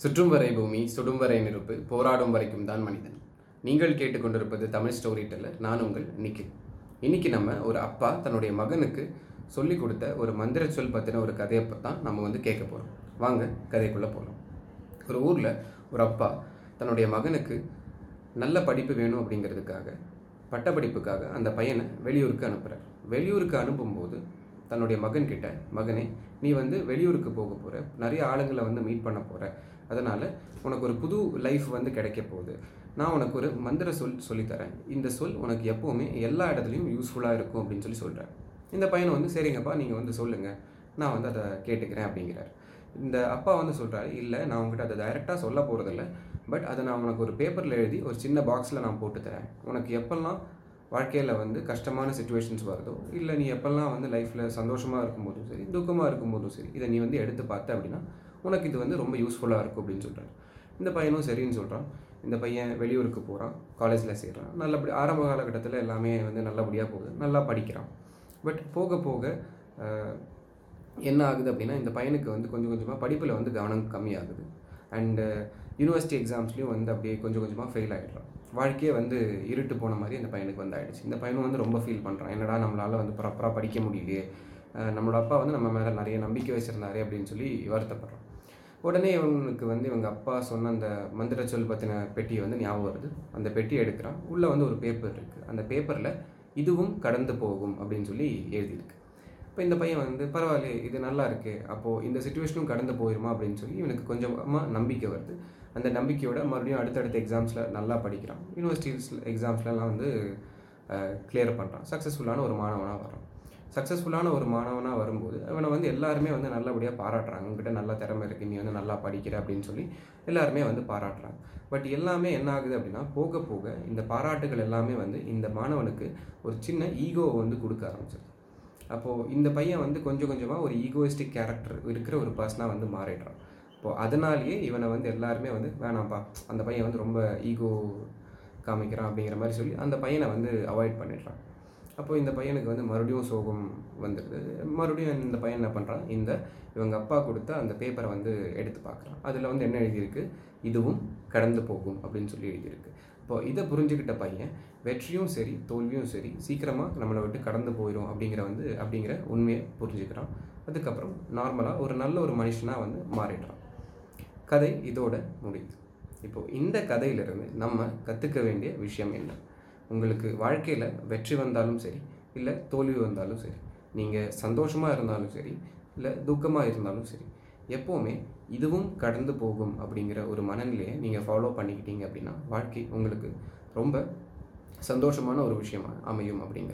சுற்றும் வரை பூமி சுடும் வரை நெருப்பு போராடும் வரைக்கும் தான் மனிதன். நீங்கள் கேட்டுக்கொண்டிருப்பது தமிழ் ஸ்டோரி டெல்லர் நான் உங்கள் நிக்கில். இன்னைக்கு நம்ம ஒரு அப்பா தன்னுடைய மகனுக்கு சொல்லி கொடுத்த ஒரு மந்திர சொல் பற்றின ஒரு கதையை தான் நம்ம வந்து கேட்க போகிறோம் வாங்க கதைக்குள்ளே போகலாம் ஒரு ஊரில் ஒரு அப்பா தன்னுடைய மகனுக்கு நல்ல படிப்பு வேணும் அப்படிங்கிறதுக்காக பட்டப்படிப்புக்காக அந்த பையனை வெளியூருக்கு அனுப்புகிறார் வெளியூருக்கு அனுப்பும்போது தன்னுடைய மகன்கிட்ட மகனே நீ வந்து வெளியூருக்கு போக போகிற நிறைய ஆளுங்களை வந்து மீட் பண்ண போகிற அதனால் உனக்கு ஒரு புது லைஃப் வந்து கிடைக்க போகுது. நான் உனக்கு ஒரு மந்திர சொல் சொல்லித்தரேன் இந்த சொல் உனக்கு எப்போவுமே எல்லா இடத்துலையும் யூஸ்ஃபுல்லாக இருக்கும் அப்படின்னு சொல்லி சொல்கிறேன் இந்த பையனை வந்து சரிங்கப்பா நீங்கள் வந்து சொல்லுங்கள் நான் வந்து அதை கேட்டுக்கிறேன் அப்படிங்கிறார். இந்த அப்பா வந்து சொல்கிறாரு இல்லை நான் உங்ககிட்ட அதை டைரெக்டாக சொல்ல போகிறதில்ல பட் அதை நான் உனக்கு ஒரு பேப்பரில் எழுதி ஒரு சின்ன பாக்ஸில் நான் போட்டு தரேன். உனக்கு எப்பெல்லாம் வாழ்க்கையில் வந்து கஷ்டமான சுச்சுவேஷன்ஸ் வருதோ இல்லை நீ எப்போல்லாம் வந்து லைஃப்பில் சந்தோஷமாக இருக்கும்போதும் சரி துக்கமாக இருக்கும்போதும் சரி இதை நீ வந்து எடுத்து பார்த்த அப்படின்னா உனக்கு இது வந்து ரொம்ப யூஸ்ஃபுல்லாக இருக்கும் அப்படின்னு சொல்கிறார் இந்த பையனும் சரின்னு சொல்கிறான் இந்த பையன் வெளியூருக்கு போகிறான் காலேஜில் சேர்றான். நல்லபடி ஆரம்ப காலகட்டத்தில் எல்லாமே வந்து நல்லபடியாக போகுது. நல்லா படிக்கிறான். பட் போக போக என்ன ஆகுது அப்படின்னா இந்த பையனுக்கு வந்து கொஞ்சம் கொஞ்சமாக படிப்பில் வந்து கவனம் கம்மியாகுது. அண்டு யூனிவர்சிட்டி எக்ஸாம்ஸ்லேயும் வந்து அப்படியே கொஞ்சம் கொஞ்சமாக ஃபெயில் ஆகிடுறான் வாழ்க்கையே வந்து இருட்டு போன மாதிரி அந்த பையனுக்கு வந்து ஆகிடுச்சு இந்த பையனும் வந்து ரொம்ப ஃபீல் பண்ணுறான் என்னடா நம்மளால் வந்து ப்ராப்பராக படிக்க முடியலையே. நம்மளோட அப்பா வந்து நம்ம மேலே நிறைய நம்பிக்கை வச்சுருந்தாரு அப்படின்னு சொல்லி வருத்தப்படுறான். உடனே இவனுக்கு வந்து இவங்க அப்பா சொன்ன அந்த மந்திர சொல் பற்றின பெட்டியை வந்து ஞாபகம் வருது. அந்த பெட்டியை எடுக்கிறான். உள்ளே வந்து ஒரு பேப்பர் இருக்குது அந்த பேப்பரில் இதுவும் கடந்து போகும் அப்படின்னு சொல்லி எழுதியிருக்கு. இப்போ இந்த பையன் வந்து பரவாயில்லையே இது நல்லா இருக்கே அப்போது இந்த சுச்சுவேஷனும் கடந்து போயிருமா? அப்படின்னு சொல்லி இவனுக்கு கொஞ்சமாக நம்பிக்கை வருது. அந்த நம்பிக்கையோட மறுபடியும் அடுத்தடுத்த எக்ஸாம்ஸில் நல்லா படிக்கிறான். யூனிவர்சிட்டிஸ் எக்ஸாம்ஸ்லலாம் வந்து கிளியர் பண்ணுறான் சக்ஸஸ்ஃபுல்லான ஒரு மாணவனாக வரான் சக்ஸஸ்ஃபுல்லான ஒரு மாணவனாக வரும்போது அவனை வந்து எல்லாருமே வந்து நல்லபடியாக பாராட்டுறாங்க. உங்ககிட்ட நல்லா திறமை இருக்குது நீ வந்து நல்லா படிக்கிற அப்படின்னு சொல்லி எல்லாருமே வந்து பாராட்டுறாங்க. பட் எல்லாமே என்ன ஆகுது அப்படின்னா போக போக இந்த பாராட்டுகள் எல்லாமே வந்து இந்த மாணவனுக்கு ஒரு சின்ன ஈகோவை வந்து கொடுக்க ஆரம்பிச்சிருது. அப்போது இந்த பையன் வந்து கொஞ்சம் கொஞ்சமாக ஒரு ஈகோயிஸ்டிக் கேரக்டர் இருக்கிற ஒரு பர்சனாக வந்து மாறிடுறான். இப்போது அதனாலேயே இவனை வந்து எல்லாருமே வந்து வேணாம்ப்பா அந்த பையன் வந்து ரொம்ப ஈகோ காமிக்கிறான் அப்படிங்கிற மாதிரி சொல்லி அந்த பையனை வந்து அவாய்ட் பண்ணிடுறான். அப்போது இந்த பையனுக்கு வந்து மறுபடியும் சோகம் வந்துடுது. மறுபடியும் இந்த பையன் என்ன பண்ணுறான் இந்த இவங்க அப்பா கொடுத்த அந்த பேப்பரை வந்து எடுத்து பார்க்குறான். அதில் வந்து என்ன எழுதியிருக்கு? இதுவும் கடந்து போகும் அப்படின்னு சொல்லி எழுதியிருக்கு. இப்போ இதை புரிஞ்சுக்கிட்ட பையன் வெற்றியும் சரி தோல்வியும் சரி சீக்கிரமாக நம்மளை விட்டு கடந்து போயிடும் அப்படிங்கிற வந்து அப்படிங்கிற உண்மையை புரிஞ்சுக்கிறான். அதுக்கப்புறம் நார்மலாக ஒரு நல்ல ஒரு மனுஷனாக வந்து மாறிடுறான். கதை இதோட முடியுது. இப்போது இந்த கதையிலிருந்து நம்ம கற்றுக்க வேண்டிய விஷயம் என்ன? உங்களுக்கு வாழ்க்கையில் வெற்றி வந்தாலும் சரி இல்லை தோல்வி வந்தாலும் சரி நீங்கள் சந்தோஷமாக இருந்தாலும் சரி இல்லை துக்கமாக இருந்தாலும் சரி எப்போவுமே இதுவும் கடந்து போகும் அப்படிங்கிற ஒரு மனநிலையை நீங்கள் ஃபாலோ பண்ணிக்கிட்டீங்க அப்படின்னா வாழ்க்கை உங்களுக்கு ரொம்ப சந்தோஷமான ஒரு விஷயமா அமையும் அப்படிங்கிற